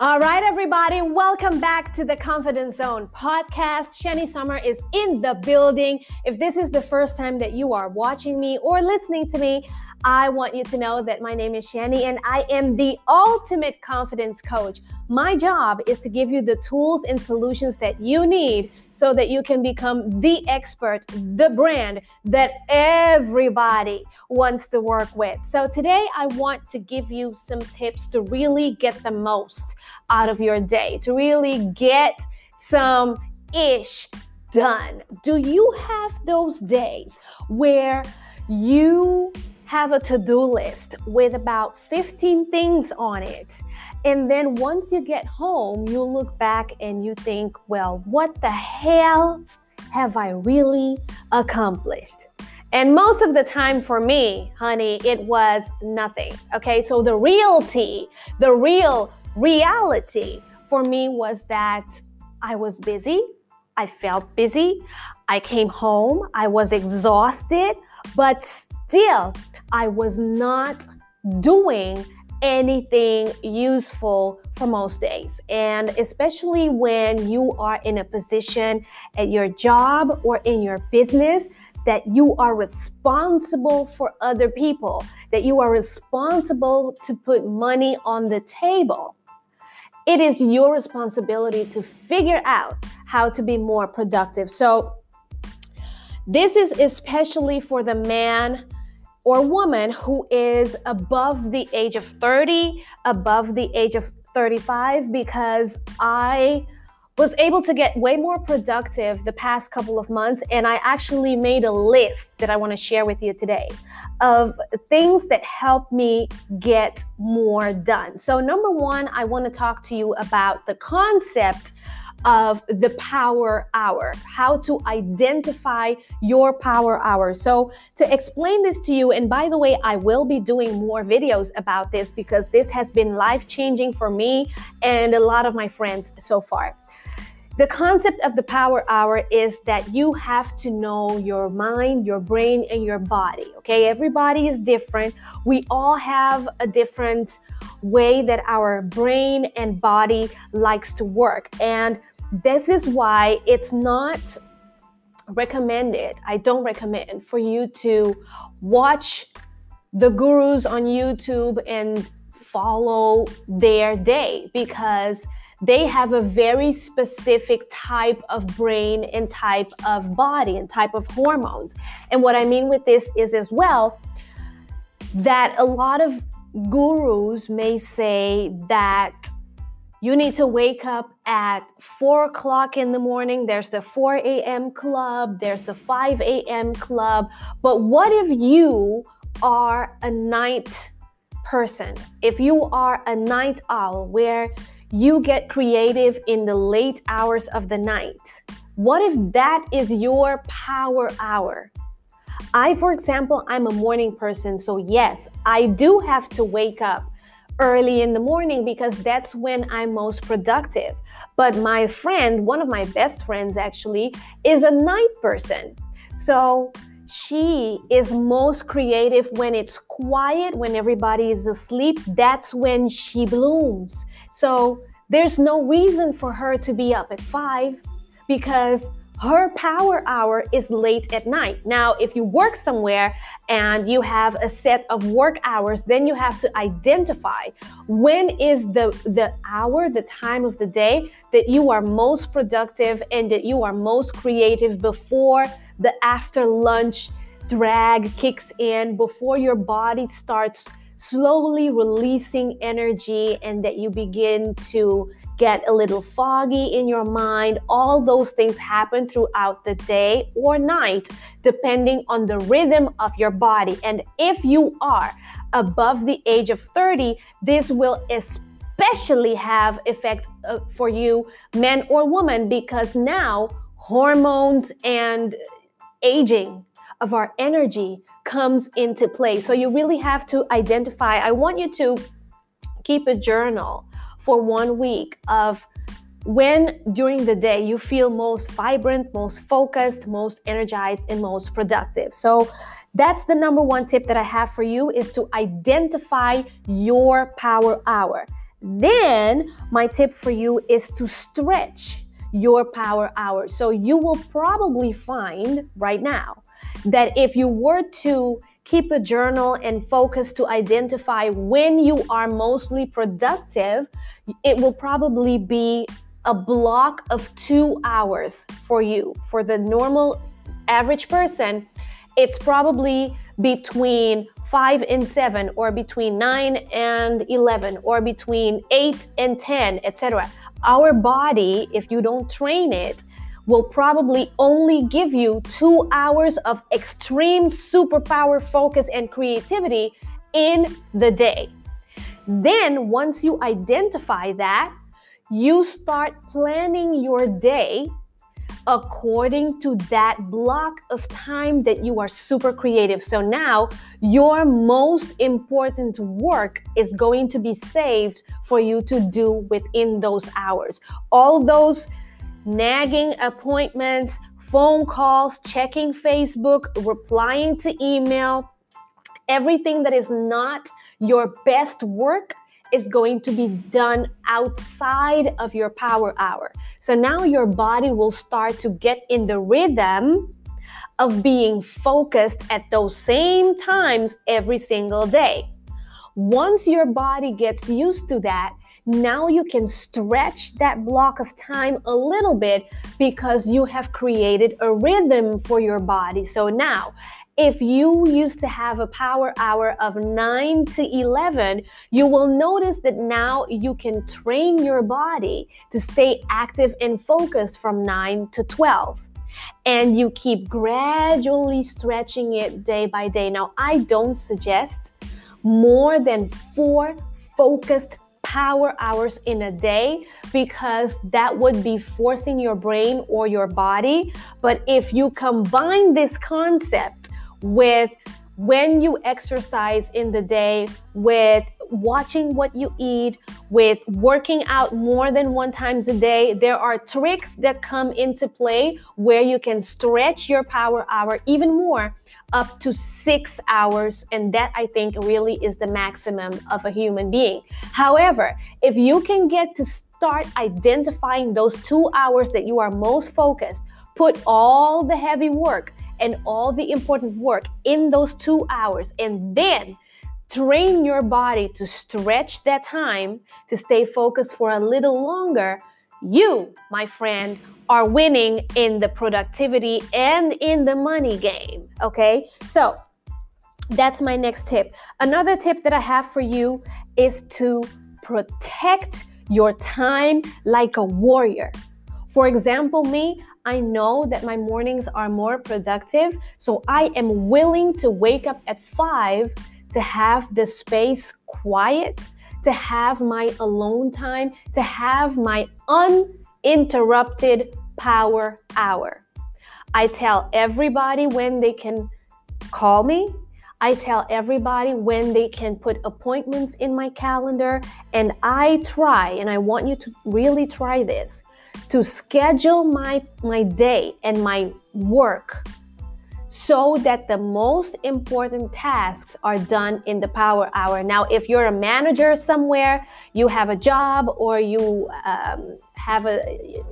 All right, everybody, welcome back to the Confidence Zone podcast. Shanny Sommer is in the building. If this is the first time that you are watching me or listening to me, I want you to know that my name is Shanny and I am the ultimate confidence coach. My job is to give you the tools and solutions that you need so that you can become the expert, the brand that everybody wants to work with. So today I want to give you some tips to really get the most out of your day, to really get some ish done. Do you have those days where you have a to do list with about 15 things on it. And then once you get home, you look back and you think, well, what the hell have I really accomplished? And most of the time for me, honey, it was nothing. Okay, so the reality, the real reality for me was that I was busy. I felt busy. I came home. I was exhausted, but still, I was not doing anything useful for most days. And especially when you are in a position at your job or in your business that you are responsible for other people, that you are responsible to put money on the table. It is your responsibility to figure out how to be more productive. So, this is especially for the man or woman who is above the age of 30, above the age of 35, because I was able to get way more productive the past couple of months. And I actually made a list that I want to share with you today of things that help me get more done. So, number one, I want to talk to you about the concept of the power hour, how to identify your power hour. So, to explain this to you, and by the way, I will be doing more videos about this because this has been life changing for me and a lot of my friends so far. The concept of the power hour is that you have to know your mind, your brain, and your body. Okay, everybody is different. We all have a different way that our brain and body likes to work. And this is why it's not recommended. I don't recommend for you to watch the gurus on YouTube and follow their day because they have a very specific type of brain and type of body and type of hormones. And what I mean with this is as well that a lot of gurus may say that you need to wake up at 4 o'clock in the morning. There's the 4 a.m. club, there's the 5 a.m. club. But what if you are a night person? If you are a night owl where you get creative in the late hours of the night, what if that is your power hour? I, for example, I'm a morning person, so yes, I do have to wake up early in the morning because that's when I'm most productive. But my friend, one of my best friends actually, is a night person. So she is most creative when it's quiet, when everybody is asleep. That's when she blooms. So there's no reason for her to be up at five because her power hour is late at night. Now, if you work somewhere and you have a set of work hours, then you have to identify when is the the hour, the time of the day that you are most productive and that you are most creative before the after lunch drag kicks in, before your body starts slowly releasing energy and that you begin to get a little foggy in your mind. All those things happen throughout the day or night, depending on the rhythm of your body. And if you are above the age of 30, this will especially have effect uh, for you, men or women, because now hormones and aging of our energy comes into play. So you really have to identify. I want you to keep a journal for one week of when during the day you feel most vibrant, most focused, most energized, and most productive. So that's the number one tip that I have for you is to identify your power hour. Then, my tip for you is to stretch your power hour. So, you will probably find right now that if you were to keep a journal and focus to identify when you are mostly productive, it will probably be a block of two hours for you. For the normal average person, it's probably between 5 and 7 or between 9 and 11 or between 8 and 10 etc our body if you don't train it will probably only give you 2 hours of extreme superpower focus and creativity in the day then once you identify that you start planning your day according to that block of time that you are super creative. So now your most important work is going to be saved for you to do within those hours. All those nagging appointments, phone calls, checking Facebook, replying to email, everything that is not your best work is going to be done outside of your power hour. So now your body will start to get in the rhythm of being focused at those same times every single day. Once your body gets used to that, now you can stretch that block of time a little bit because you have created a rhythm for your body. So now, if you used to have a power hour of 9 to 11, you will notice that now you can train your body to stay active and focused from 9 to 12. And you keep gradually stretching it day by day. Now, I don't suggest more than four focused power hours in a day because that would be forcing your brain or your body. But if you combine this concept, with when you exercise in the day, with watching what you eat, with working out more than one times a day. There are tricks that come into play where you can stretch your power hour even more up to six hours. And that I think really is the maximum of a human being. However, if you can get to start identifying those two hours that you are most focused, put all the heavy work and all the important work in those two hours and then train your body to stretch that time to stay focused for a little longer, you, my friend, are winning in the productivity and in the money game. Okay, so that's my next tip. Another tip that I have for you is to protect your time like a warrior. For example, me, I know that my mornings are more productive, so I am willing to wake up at 5 to have the space quiet, to have my alone time, to have my uninterrupted power hour. I tell everybody when they can call me. I tell everybody when they can put appointments in my calendar. And I try, and I want you to really try this to schedule my, my day and my work so that the most important tasks are done in the power hour. Now, if you're a manager somewhere, you have a job, or you um, have a,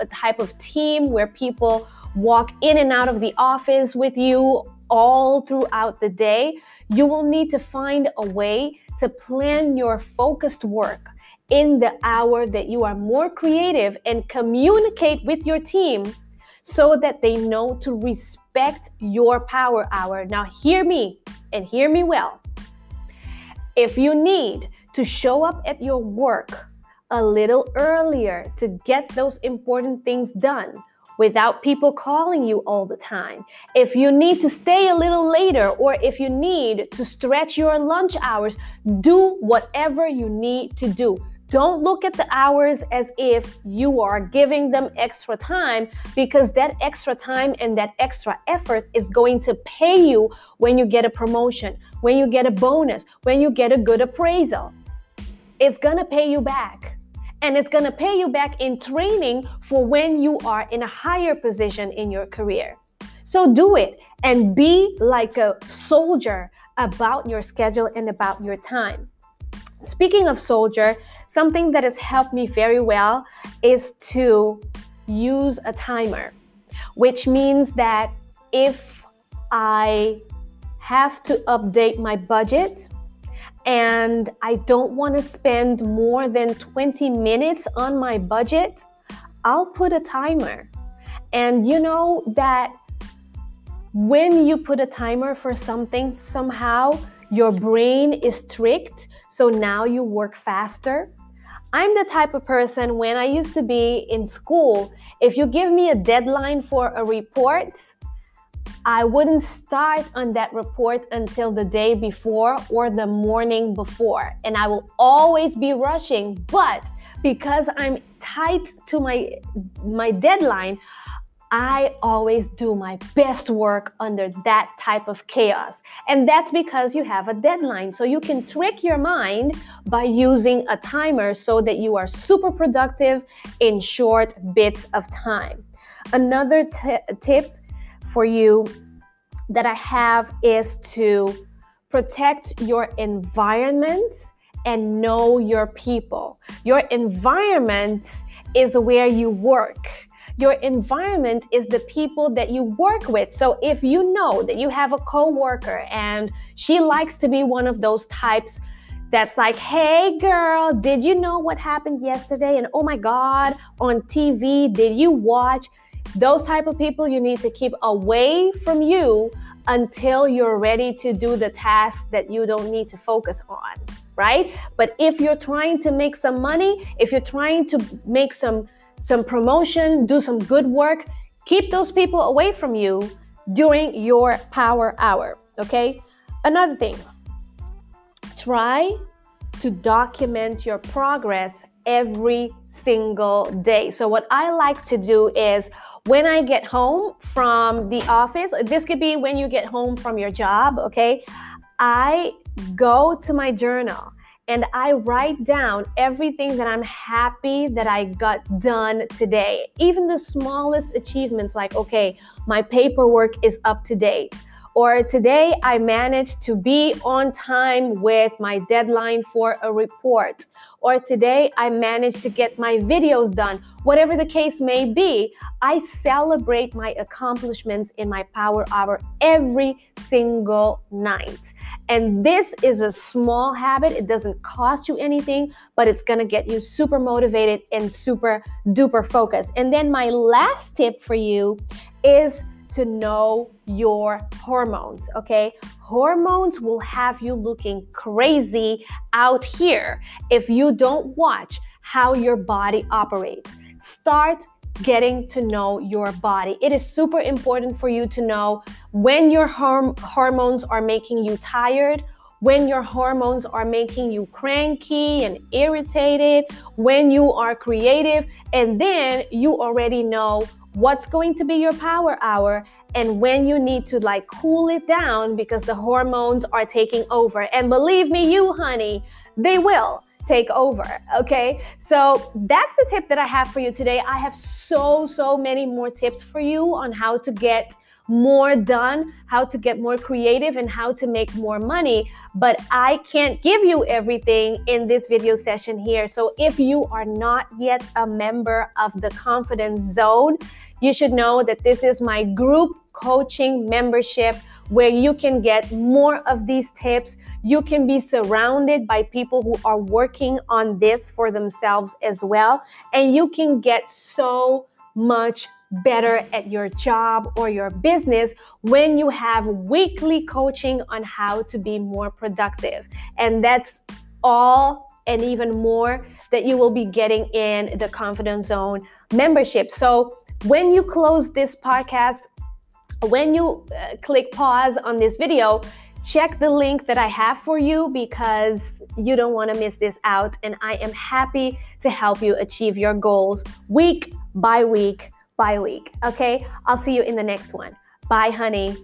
a type of team where people walk in and out of the office with you all throughout the day, you will need to find a way to plan your focused work in the hour that you are more creative and communicate with your team so that they know to respect your power hour. Now, hear me and hear me well. If you need to show up at your work a little earlier to get those important things done, without people calling you all the time. If you need to stay a little later or if you need to stretch your lunch hours, do whatever you need to do. Don't look at the hours as if you are giving them extra time because that extra time and that extra effort is going to pay you when you get a promotion, when you get a bonus, when you get a good appraisal. It's going to pay you back. And it's going to pay you back in training for when you are in a higher position in your career. So do it and be like a soldier about your schedule and about your time. Speaking of soldier, something that has helped me very well is to use a timer, which means that if I have to update my budget and I don't want to spend more than 20 minutes on my budget, I'll put a timer. And you know that when you put a timer for something, somehow your brain is tricked. So now you work faster. I'm the type of person when I used to be in school, if you give me a deadline for a report, I wouldn't start on that report until the day before or the morning before. And I will always be rushing. But because I'm tight to my my deadline, I always do my best work under that type of chaos. And that's because you have a deadline. So you can trick your mind by using a timer so that you are super productive in short bits of time. Another t- tip for you that I have is to protect your environment and know your people. Your environment is where you work your environment is the people that you work with. So if you know that you have a coworker and she likes to be one of those types that's like, hey girl, did you know what happened yesterday? And oh my God, on TV, did you watch? Those type of people you need to keep away from you until you're ready to do the task that you don't need to focus on, right? But if you're trying to make some money, if you're trying to make some some promotion, do some good work. Keep those people away from you during your power hour. Okay. Another thing, try to document your progress every single day. So, what I like to do is when I get home from the office, this could be when you get home from your job, okay? I go to my journal and I write down everything that I'm happy that I got done today. Even the smallest achievements, like, okay, my paperwork is up to date or today I managed to be on time with my deadline for a report, or today I managed to get my videos done. Whatever the case may be, I celebrate my accomplishments in my power hour every single night. And this is a small habit. It doesn't cost you anything, but it's gonna get you super motivated and super duper focused. And then my last tip for you is to know your hormones, okay? Hormones will have you looking crazy out here if you don't watch how your body operates. Start getting to know your body. It is super important for you to know when your horm- hormones are making you tired, when your hormones are making you cranky and irritated, when you are creative, and then you already know what's going to be your power hour and when you need to like cool it down because the hormones are taking over. And believe me, you honey, they will take over. Okay. So that's the tip that I have for you today. I have so, so many more tips for you on how to get more done, how to get more creative, and how to make more money. But I can't give you everything in this video session here. So if you are not yet a member of the Confidence Zone, you should know that this is my group coaching membership where you can get more of these tips. You can be surrounded by people who are working on this for themselves as well. And you can get so much better at your job or your business when you have weekly coaching on how to be more productive. And that's all and even more that you will be getting in the Confidence Zone membership. So when you close this podcast, when you uh, click pause on this video, check the link that I have for you because you don't want to miss this out. And I am happy to help you achieve your goals week by week by week. Okay, I'll see you in the next one. Bye, honey.